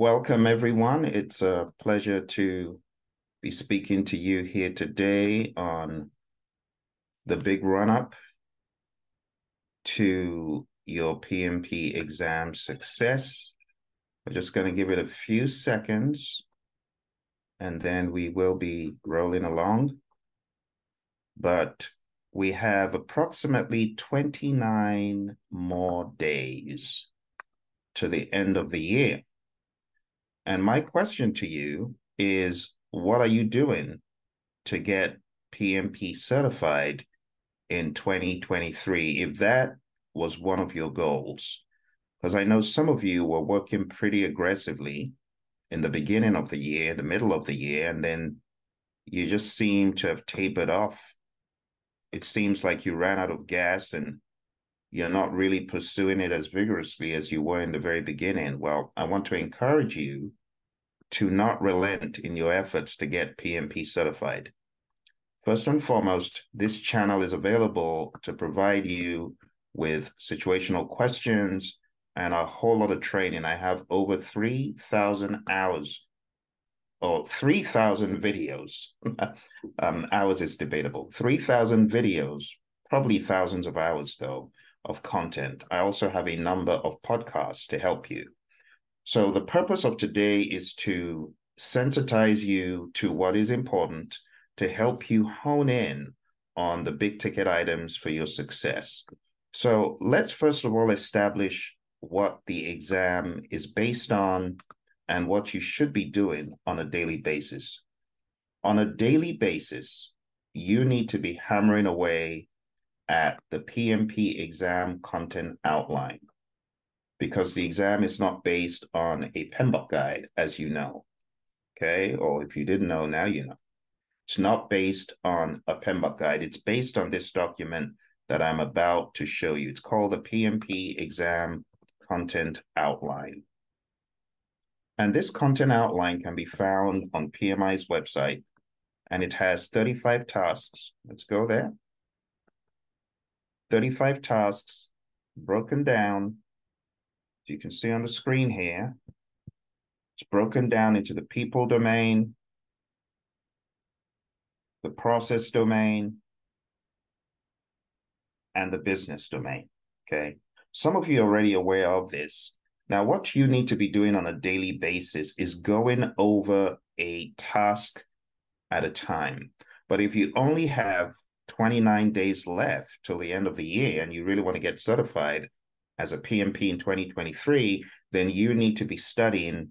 Welcome, everyone. It's a pleasure to be speaking to you here today on the big run up to your PMP exam success. We're just going to give it a few seconds and then we will be rolling along. But we have approximately 29 more days to the end of the year. And my question to you is what are you doing to get PMP certified in 2023 if that was one of your goals? Because I know some of you were working pretty aggressively in the beginning of the year, the middle of the year, and then you just seem to have tapered off. It seems like you ran out of gas and you're not really pursuing it as vigorously as you were in the very beginning. Well, I want to encourage you to not relent in your efforts to get PMP certified. First and foremost, this channel is available to provide you with situational questions and a whole lot of training. I have over 3,000 hours or 3,000 videos. um, hours is debatable. 3,000 videos, probably thousands of hours though, of content. I also have a number of podcasts to help you. So the purpose of today is to sensitize you to what is important to help you hone in on the big ticket items for your success. So let's first of all establish what the exam is based on and what you should be doing on a daily basis. On a daily basis, you need to be hammering away at the PMP exam content outline because the exam is not based on a PMBOK guide, as you know. Okay, or if you didn't know, now you know. It's not based on a PMBOK guide. It's based on this document that I'm about to show you. It's called the PMP Exam Content Outline. And this content outline can be found on PMI's website, and it has 35 tasks. Let's go there. 35 tasks broken down you can see on the screen here, it's broken down into the people domain, the process domain, and the business domain, okay? Some of you are already aware of this. Now, what you need to be doing on a daily basis is going over a task at a time. But if you only have 29 days left till the end of the year and you really want to get certified, as a PMP in 2023, then you need to be studying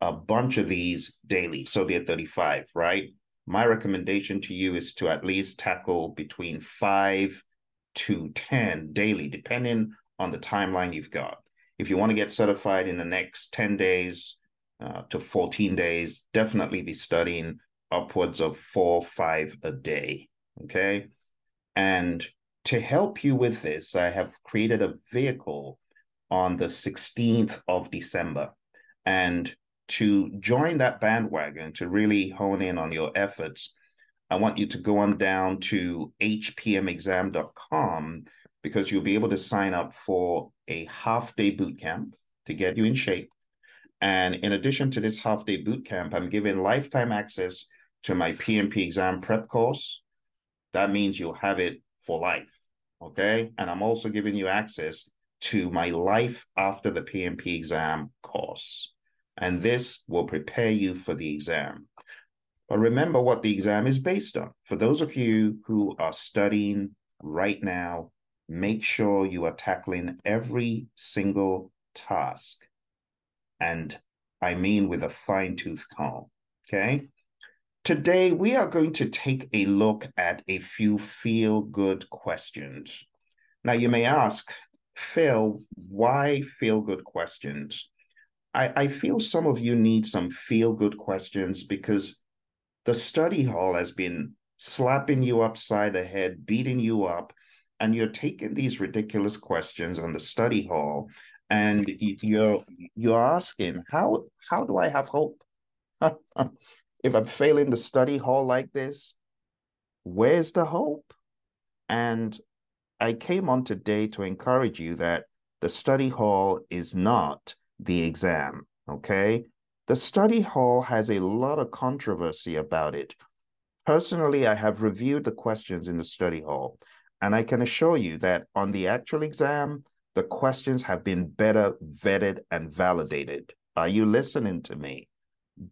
a bunch of these daily. So they're 35, right? My recommendation to you is to at least tackle between five to 10 daily, depending on the timeline you've got. If you want to get certified in the next 10 days uh, to 14 days, definitely be studying upwards of four, five a day. Okay. And to help you with this, I have created a vehicle on the 16th of December. And to join that bandwagon, to really hone in on your efforts, I want you to go on down to hpmexam.com because you'll be able to sign up for a half day boot camp to get you in shape. And in addition to this half day boot camp, I'm giving lifetime access to my PMP exam prep course. That means you'll have it for life. Okay. And I'm also giving you access to my life after the PMP exam course. And this will prepare you for the exam. But remember what the exam is based on. For those of you who are studying right now, make sure you are tackling every single task. And I mean with a fine tooth comb. Okay. Today, we are going to take a look at a few feel good questions. Now, you may ask, Phil, why feel good questions? I, I feel some of you need some feel good questions because the study hall has been slapping you upside the head, beating you up, and you're taking these ridiculous questions on the study hall and you're you're asking how how do i have hope if I'm failing the study hall like this, where's the hope? And I came on today to encourage you that the study hall is not the exam, okay? The study hall has a lot of controversy about it. Personally, I have reviewed the questions in the study hall, and I can assure you that on the actual exam, the questions have been better vetted and validated. Are you listening to me?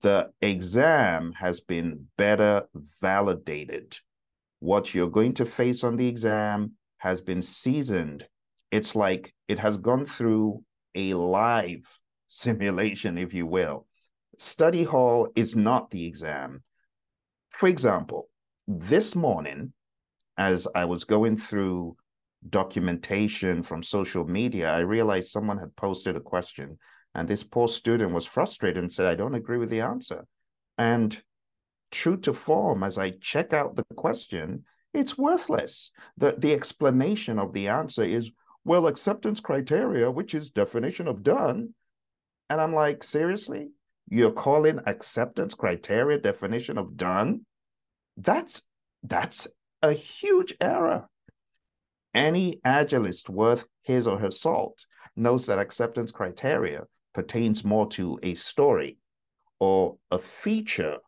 The exam has been better validated. What you're going to face on the exam has been seasoned. It's like it has gone through a live simulation, if you will. Study hall is not the exam. For example, this morning, as I was going through documentation from social media, I realized someone had posted a question, and this poor student was frustrated and said, I don't agree with the answer. And true to form, as I check out the question, it's worthless. The, the explanation of the answer is, well, acceptance criteria, which is definition of done. And I'm like, seriously? You're calling acceptance criteria definition of done? That's that's a huge error. Any agilist worth his or her salt knows that acceptance criteria pertains more to a story or a feature,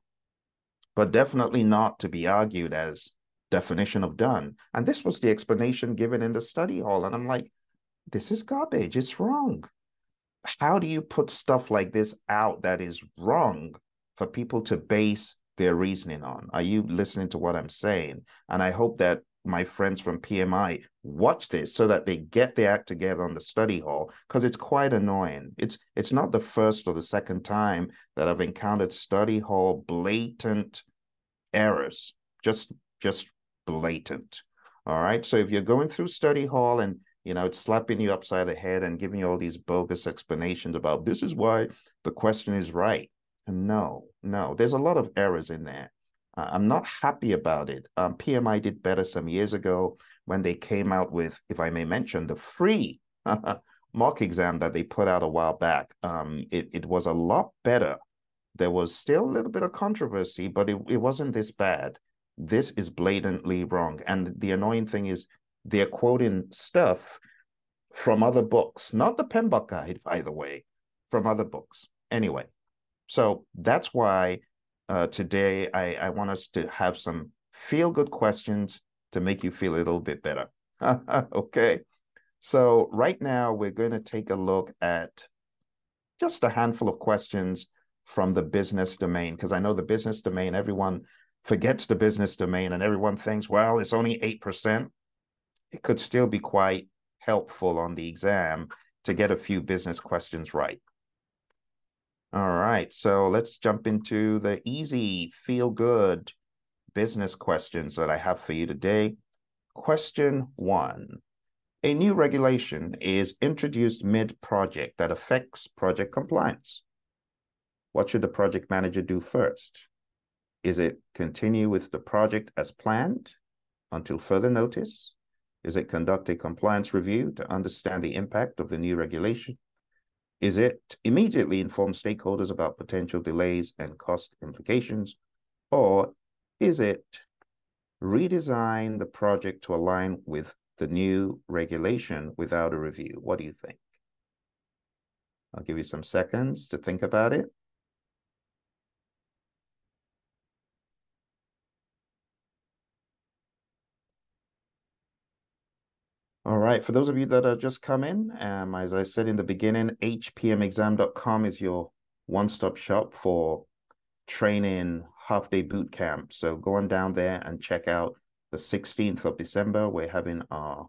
but definitely not to be argued as definition of done. And this was the explanation given in the study hall. And I'm like, this is garbage. It's wrong. How do you put stuff like this out that is wrong for people to base their reasoning on? Are you listening to what I'm saying? And I hope that my friends from PMI watch this so that they get the act together on the study hall because it's quite annoying. It's it's not the first or the second time that I've encountered study hall blatant errors. Just just blatant. All right. So if you're going through study hall and you know it's slapping you upside the head and giving you all these bogus explanations about this is why the question is right. No, no, there's a lot of errors in there. Uh, I'm not happy about it. Um, PMI did better some years ago when they came out with, if I may mention, the free mock exam that they put out a while back. Um, it, it was a lot better. There was still a little bit of controversy, but it, it wasn't this bad this is blatantly wrong. And the annoying thing is they're quoting stuff from other books, not the PMBOK guide, by the way, from other books. Anyway, so that's why uh, today I, I want us to have some feel good questions to make you feel a little bit better. okay. So, right now, we're going to take a look at just a handful of questions from the business domain, because I know the business domain, everyone forgets the business domain and everyone thinks, well, it's only 8%, it could still be quite helpful on the exam to get a few business questions right. All right, so let's jump into the easy, feel good business questions that I have for you today. Question one A new regulation is introduced mid project that affects project compliance. What should the project manager do first? Is it continue with the project as planned until further notice? Is it conduct a compliance review to understand the impact of the new regulation? Is it immediately inform stakeholders about potential delays and cost implications? Or is it redesign the project to align with the new regulation without a review? What do you think? I'll give you some seconds to think about it. All right, for those of you that are just coming, um, as I said in the beginning, hpmexam.com is your one-stop shop for training half-day boot camp. So go on down there and check out the 16th of December. We're having our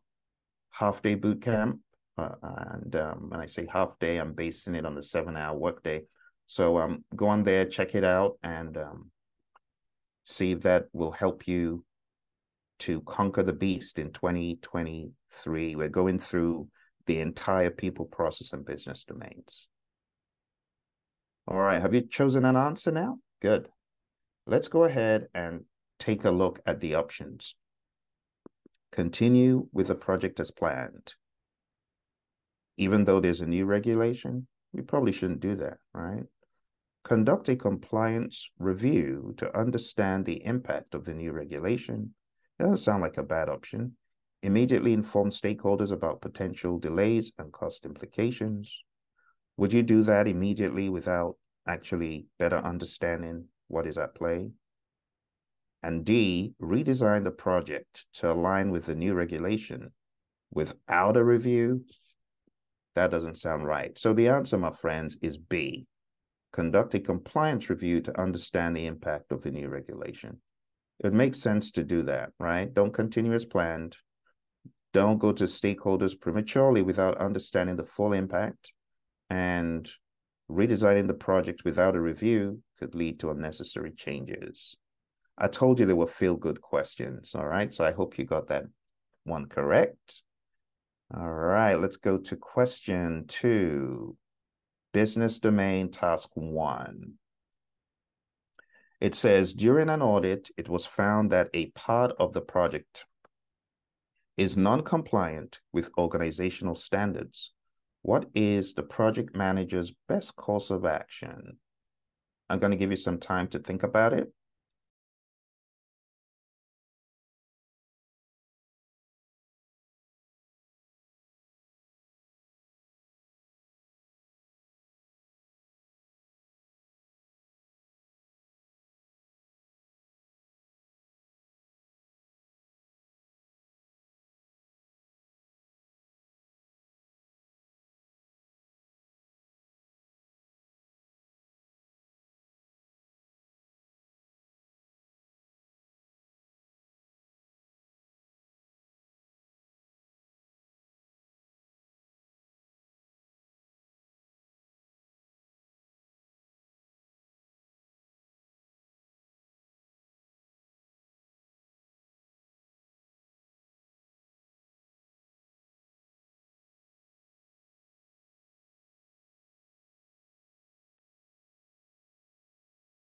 half-day boot camp. Uh, and um, when I say half-day, I'm basing it on the seven-hour workday. So um, go on there, check it out, and um, see if that will help you to conquer the beast in 2023. We're going through the entire people, process, and business domains. All right, have you chosen an answer now? Good. Let's go ahead and take a look at the options. Continue with the project as planned. Even though there's a new regulation, we probably shouldn't do that, right? Conduct a compliance review to understand the impact of the new regulation doesn't sound like a bad option. Immediately inform stakeholders about potential delays and cost implications. Would you do that immediately without actually better understanding what is at play. And D, redesign the project to align with the new regulation without a review. That doesn't sound right. So the answer, my friends, is B. Conduct a compliance review to understand the impact of the new regulation. It makes sense to do that, right? Don't continue as planned. Don't go to stakeholders prematurely without understanding the full impact. And redesigning the project without a review could lead to unnecessary changes. I told you they were feel good questions. All right. So I hope you got that one correct. All right. Let's go to question two business domain task one. It says during an audit, it was found that a part of the project is non-compliant with organizational standards. What is the project manager's best course of action? I'm going to give you some time to think about it.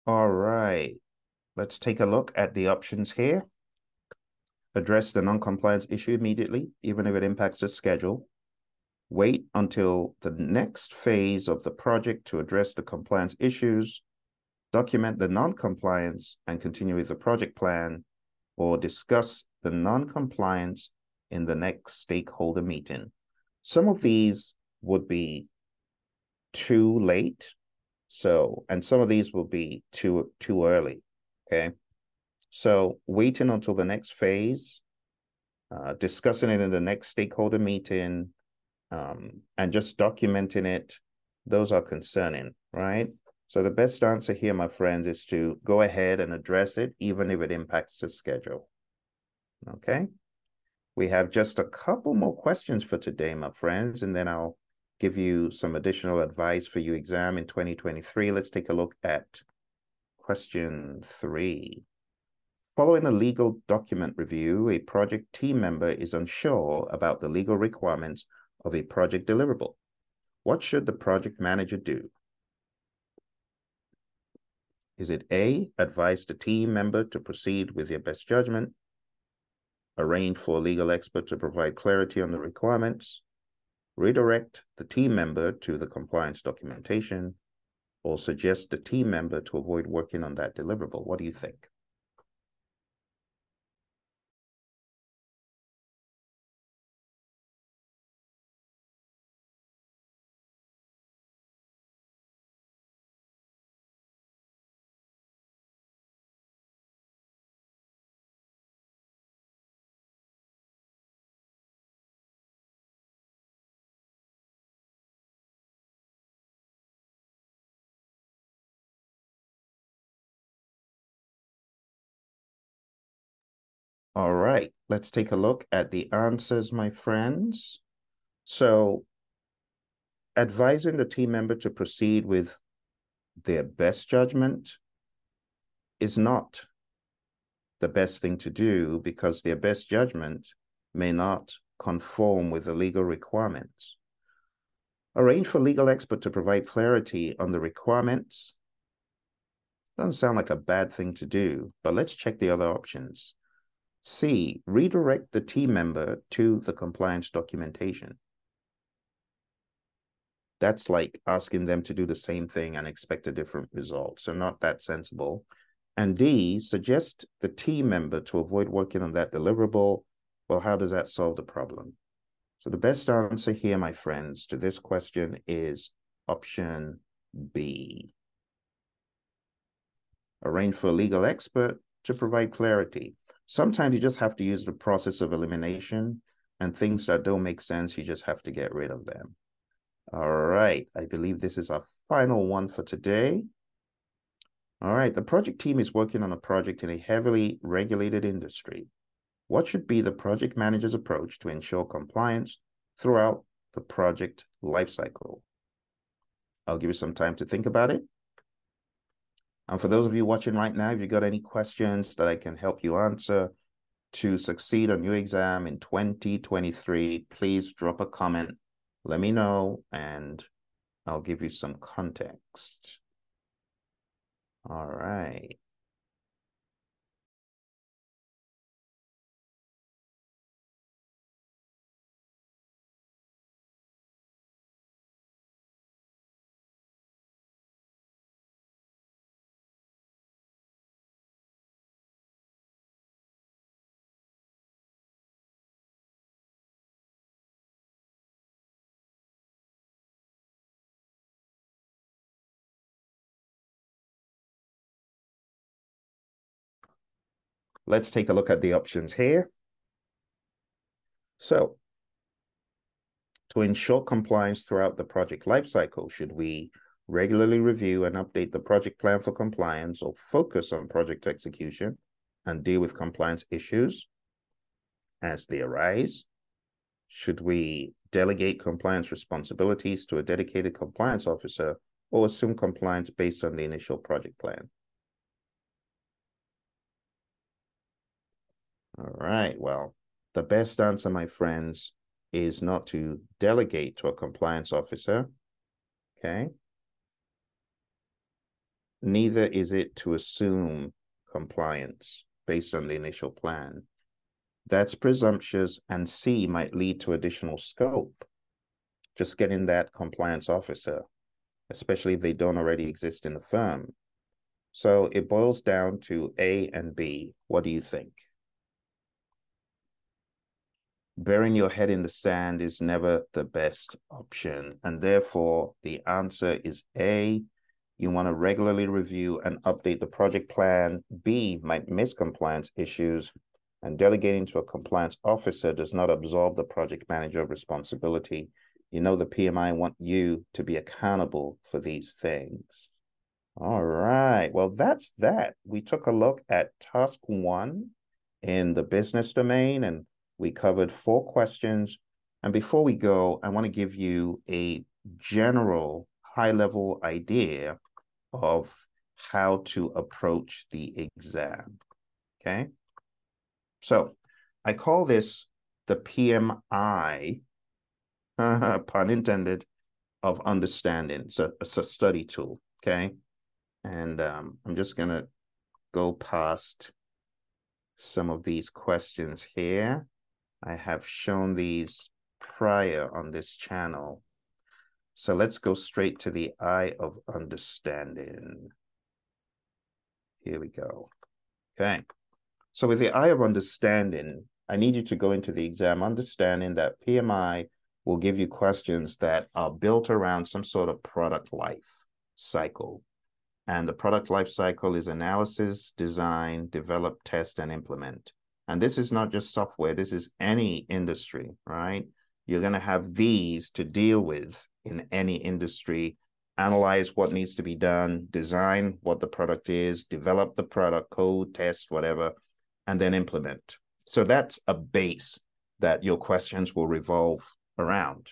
All right, let's take a look at the options here. Address the non-compliance issue immediately, even if it impacts the schedule. Wait until the next phase of the project to address the compliance issues. Document the non-compliance and continue with the project plan, or discuss the non-compliance in the next stakeholder meeting. Some of these would be too late so, and some of these will be too too early. Okay. So waiting until the next phase, uh, discussing it in the next stakeholder meeting, um, and just documenting it, those are concerning, right? So the best answer here, my friends, is to go ahead and address it, even if it impacts the schedule. Okay. We have just a couple more questions for today, my friends, and then I'll give you some additional advice for your exam in 2023. Let's take a look at question three. Following a legal document review, a project team member is unsure about the legal requirements of a project deliverable. What should the project manager do? Is it A, advise the team member to proceed with their best judgment, arrange for a legal expert to provide clarity on the requirements, redirect the team member to the compliance documentation, or suggest the team member to avoid working on that deliverable. What do you think? All right, let's take a look at the answers, my friends. So advising the team member to proceed with their best judgment is not the best thing to do because their best judgment may not conform with the legal requirements. Arrange for legal expert to provide clarity on the requirements. Doesn't sound like a bad thing to do, but let's check the other options. C, redirect the team member to the compliance documentation. That's like asking them to do the same thing and expect a different result. So not that sensible. And D, suggest the team member to avoid working on that deliverable. Well, how does that solve the problem? So the best answer here, my friends, to this question is option B. arrange for a legal expert to provide clarity. Sometimes you just have to use the process of elimination and things that don't make sense, you just have to get rid of them. All right, I believe this is our final one for today. All right, the project team is working on a project in a heavily regulated industry. What should be the project manager's approach to ensure compliance throughout the project lifecycle? I'll give you some time to think about it. And for those of you watching right now, if you've got any questions that I can help you answer to succeed on your exam in 2023, please drop a comment. Let me know and I'll give you some context. All right. Let's take a look at the options here. So to ensure compliance throughout the project lifecycle, should we regularly review and update the project plan for compliance or focus on project execution and deal with compliance issues as they arise? Should we delegate compliance responsibilities to a dedicated compliance officer or assume compliance based on the initial project plan? Right. Well, the best answer, my friends, is not to delegate to a compliance officer. Okay. Neither is it to assume compliance based on the initial plan. That's presumptuous, and C might lead to additional scope. Just getting that compliance officer, especially if they don't already exist in the firm. So it boils down to A and B. What do you think? Burying your head in the sand is never the best option. And therefore, the answer is A, you want to regularly review and update the project plan. B, might miss compliance issues. And delegating to a compliance officer does not absolve the project manager of responsibility. You know, the PMI want you to be accountable for these things. All right. Well, that's that. We took a look at task one in the business domain and we covered four questions. And before we go, I want to give you a general high level idea of how to approach the exam. Okay. So I call this the PMI, pun intended, of understanding. So it's a study tool. Okay. And um, I'm just going to go past some of these questions here. I have shown these prior on this channel. So let's go straight to the eye of understanding. Here we go. Okay. So with the eye of understanding, I need you to go into the exam understanding that PMI will give you questions that are built around some sort of product life cycle. And the product life cycle is analysis, design, develop, test, and implement. And this is not just software, this is any industry, right? You're going to have these to deal with in any industry, analyze what needs to be done, design what the product is, develop the product, code, test, whatever, and then implement. So that's a base that your questions will revolve around.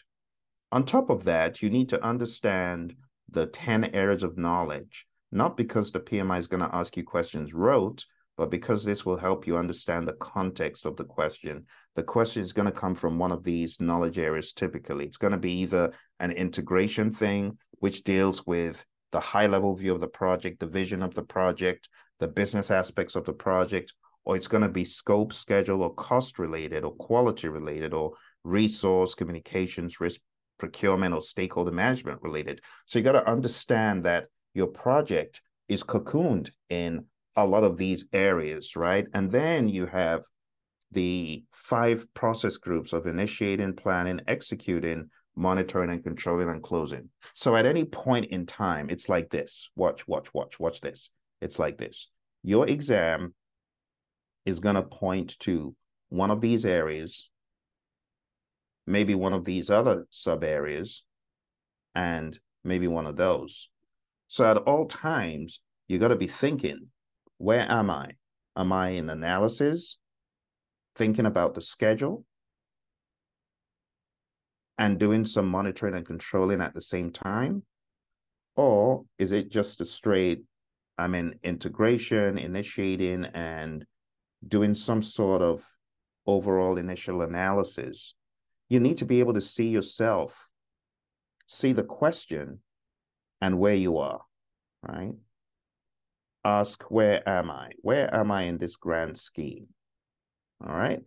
On top of that, you need to understand the 10 areas of knowledge, not because the PMI is going to ask you questions rote, but because this will help you understand the context of the question, the question is going to come from one of these knowledge areas typically. It's going to be either an integration thing, which deals with the high level view of the project, the vision of the project, the business aspects of the project, or it's going to be scope, schedule, or cost related, or quality related, or resource, communications, risk, procurement, or stakeholder management related. So you got to understand that your project is cocooned in a lot of these areas, right? And then you have the five process groups of initiating, planning, executing, monitoring, and controlling and closing. So at any point in time, it's like this watch, watch, watch, watch this. It's like this. Your exam is going to point to one of these areas, maybe one of these other sub areas, and maybe one of those. So at all times, you got to be thinking, where am I? Am I in analysis, thinking about the schedule, and doing some monitoring and controlling at the same time? Or is it just a straight, I mean, integration, initiating, and doing some sort of overall initial analysis? You need to be able to see yourself, see the question, and where you are, right? Ask, where am I? Where am I in this grand scheme? All right.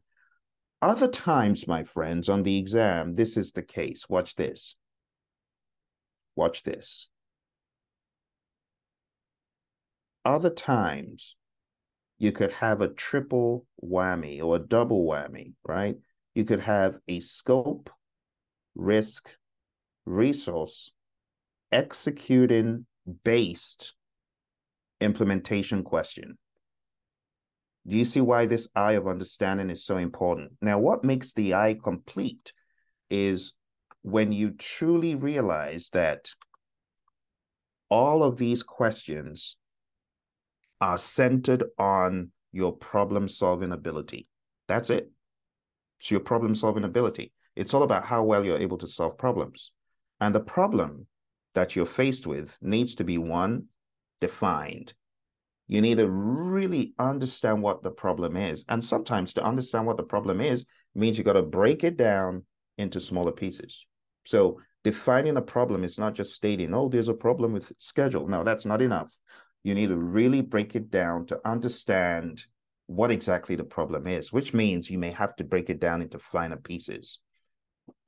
Other times, my friends, on the exam, this is the case. Watch this. Watch this. Other times, you could have a triple whammy or a double whammy, right? You could have a scope, risk, resource, executing based implementation question. Do you see why this eye of understanding is so important? Now, what makes the eye complete is when you truly realize that all of these questions are centered on your problem solving ability. That's it. It's your problem solving ability. It's all about how well you're able to solve problems. And the problem that you're faced with needs to be one, defined. You need to really understand what the problem is. And sometimes to understand what the problem is means you got to break it down into smaller pieces. So defining a problem is not just stating, oh, there's a problem with schedule. No, that's not enough. You need to really break it down to understand what exactly the problem is, which means you may have to break it down into finer pieces.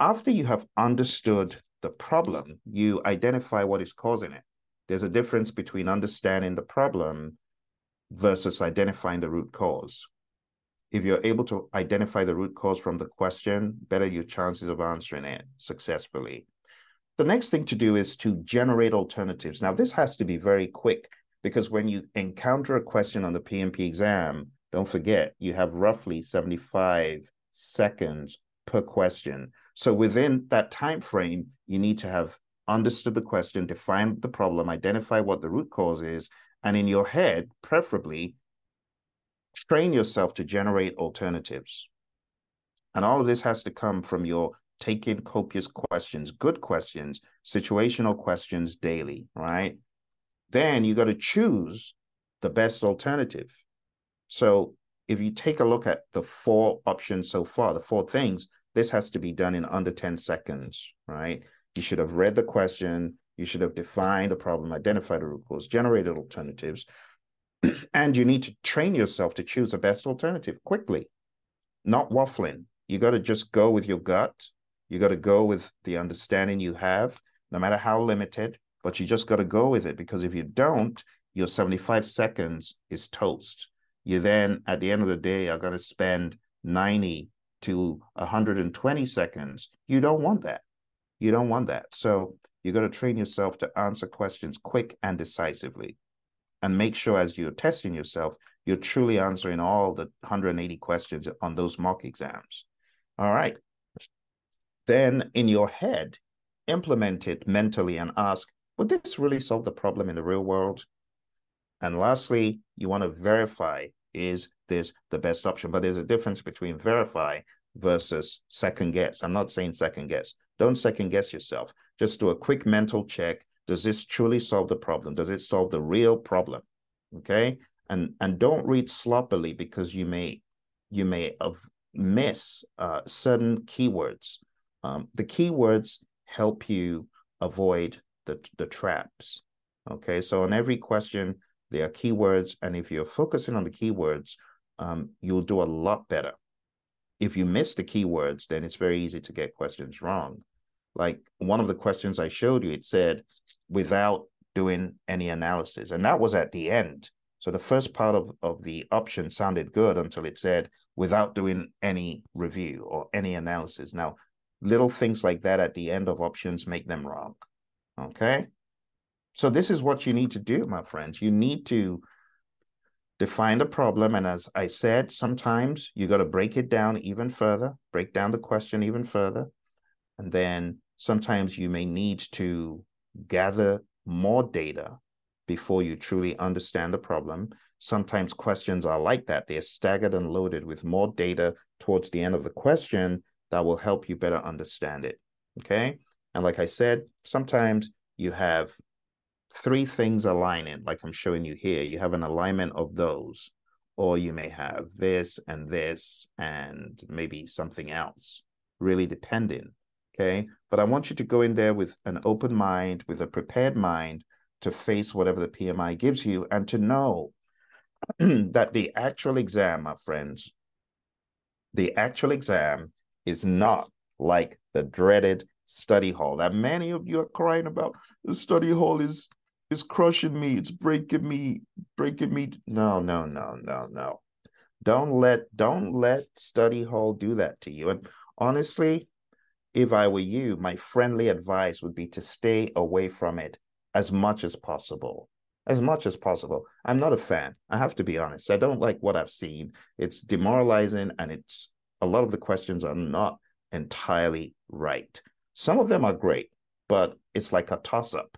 After you have understood the problem, you identify what is causing it. There's a difference between understanding the problem versus identifying the root cause. If you're able to identify the root cause from the question, better your chances of answering it successfully. The next thing to do is to generate alternatives. Now, this has to be very quick because when you encounter a question on the PMP exam, don't forget you have roughly 75 seconds per question. So within that time frame, you need to have understood the question, defined the problem, identify what the root cause is, and in your head, preferably, train yourself to generate alternatives. And all of this has to come from your taking copious questions, good questions, situational questions daily, right? Then you got to choose the best alternative. So if you take a look at the four options so far, the four things, this has to be done in under 10 seconds, right? You should have read the question, you should have defined the problem, identified the root cause, generated alternatives, and you need to train yourself to choose the best alternative quickly, not waffling. You got to just go with your gut. You got to go with the understanding you have, no matter how limited, but you just got to go with it because if you don't, your 75 seconds is toast. You then, at the end of the day, are going to spend 90 to 120 seconds. You don't want that. You don't want that. So you got to train yourself to answer questions quick and decisively. And make sure as you're testing yourself, you're truly answering all the 180 questions on those mock exams. All right. Then in your head, implement it mentally and ask, would this really solve the problem in the real world? And lastly, you want to verify is this the best option? But there's a difference between verify versus second guess. I'm not saying second guess. Don't second guess yourself. Just do a quick mental check. Does this truly solve the problem? Does it solve the real problem? Okay. And and don't read sloppily because you may you may have miss uh, certain keywords. Um, the keywords help you avoid the, the traps. Okay, so on every question, there are keywords, and if you're focusing on the keywords, um, you'll do a lot better. If you miss the keywords, then it's very easy to get questions wrong. Like one of the questions I showed you, it said without doing any analysis, and that was at the end. So the first part of, of the option sounded good until it said without doing any review or any analysis. Now, little things like that at the end of options make them wrong. Okay. So this is what you need to do, my friends. You need to define the problem. And as I said, sometimes you got to break it down even further, break down the question even further. And then sometimes you may need to gather more data before you truly understand the problem. Sometimes questions are like that. They're staggered and loaded with more data towards the end of the question that will help you better understand it. Okay. And like I said, sometimes you have three things aligning, like I'm showing you here. You have an alignment of those, or you may have this and this and maybe something else, really depending. Okay. But I want you to go in there with an open mind, with a prepared mind to face whatever the PMI gives you and to know that the actual exam, my friends, the actual exam is not like the dreaded study hall that many of you are crying about. The study hall is is crushing me. It's breaking me, breaking me. No, no, no, no, no. Don't let don't let study hall do that to you. And honestly, if I were you, my friendly advice would be to stay away from it as much as possible. As much as possible. I'm not a fan. I have to be honest. I don't like what I've seen. It's demoralizing and it's a lot of the questions are not entirely right. Some of them are great, but it's like a toss up.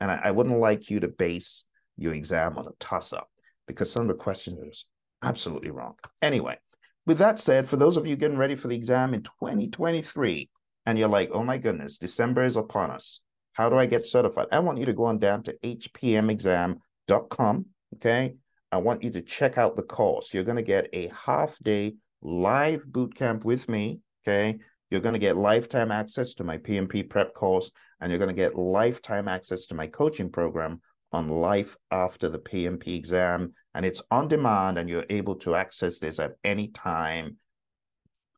And I, I wouldn't like you to base your exam on a toss up because some of the questions are absolutely wrong. Anyway, with that said, for those of you getting ready for the exam in 2023, and you're like, oh my goodness, December is upon us. How do I get certified? I want you to go on down to hpmexam.com. Okay. I want you to check out the course. You're going to get a half day live boot camp with me. Okay. You're going to get lifetime access to my PMP prep course, and you're going to get lifetime access to my coaching program on life after the PMP exam. And it's on demand, and you're able to access this at any time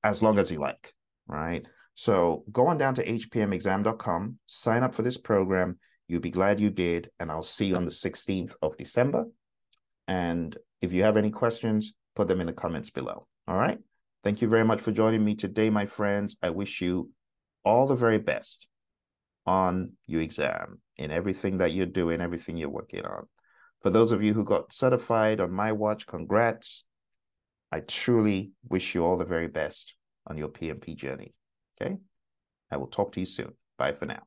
as long as you like, right? So go on down to hpmexam.com, sign up for this program. You'll be glad you did. And I'll see you on the 16th of December. And if you have any questions, put them in the comments below. All right. Thank you very much for joining me today, my friends. I wish you all the very best on your exam in everything that you're doing, everything you're working on. For those of you who got certified on my watch, congrats. I truly wish you all the very best on your PMP journey. Okay. I will talk to you soon. Bye for now.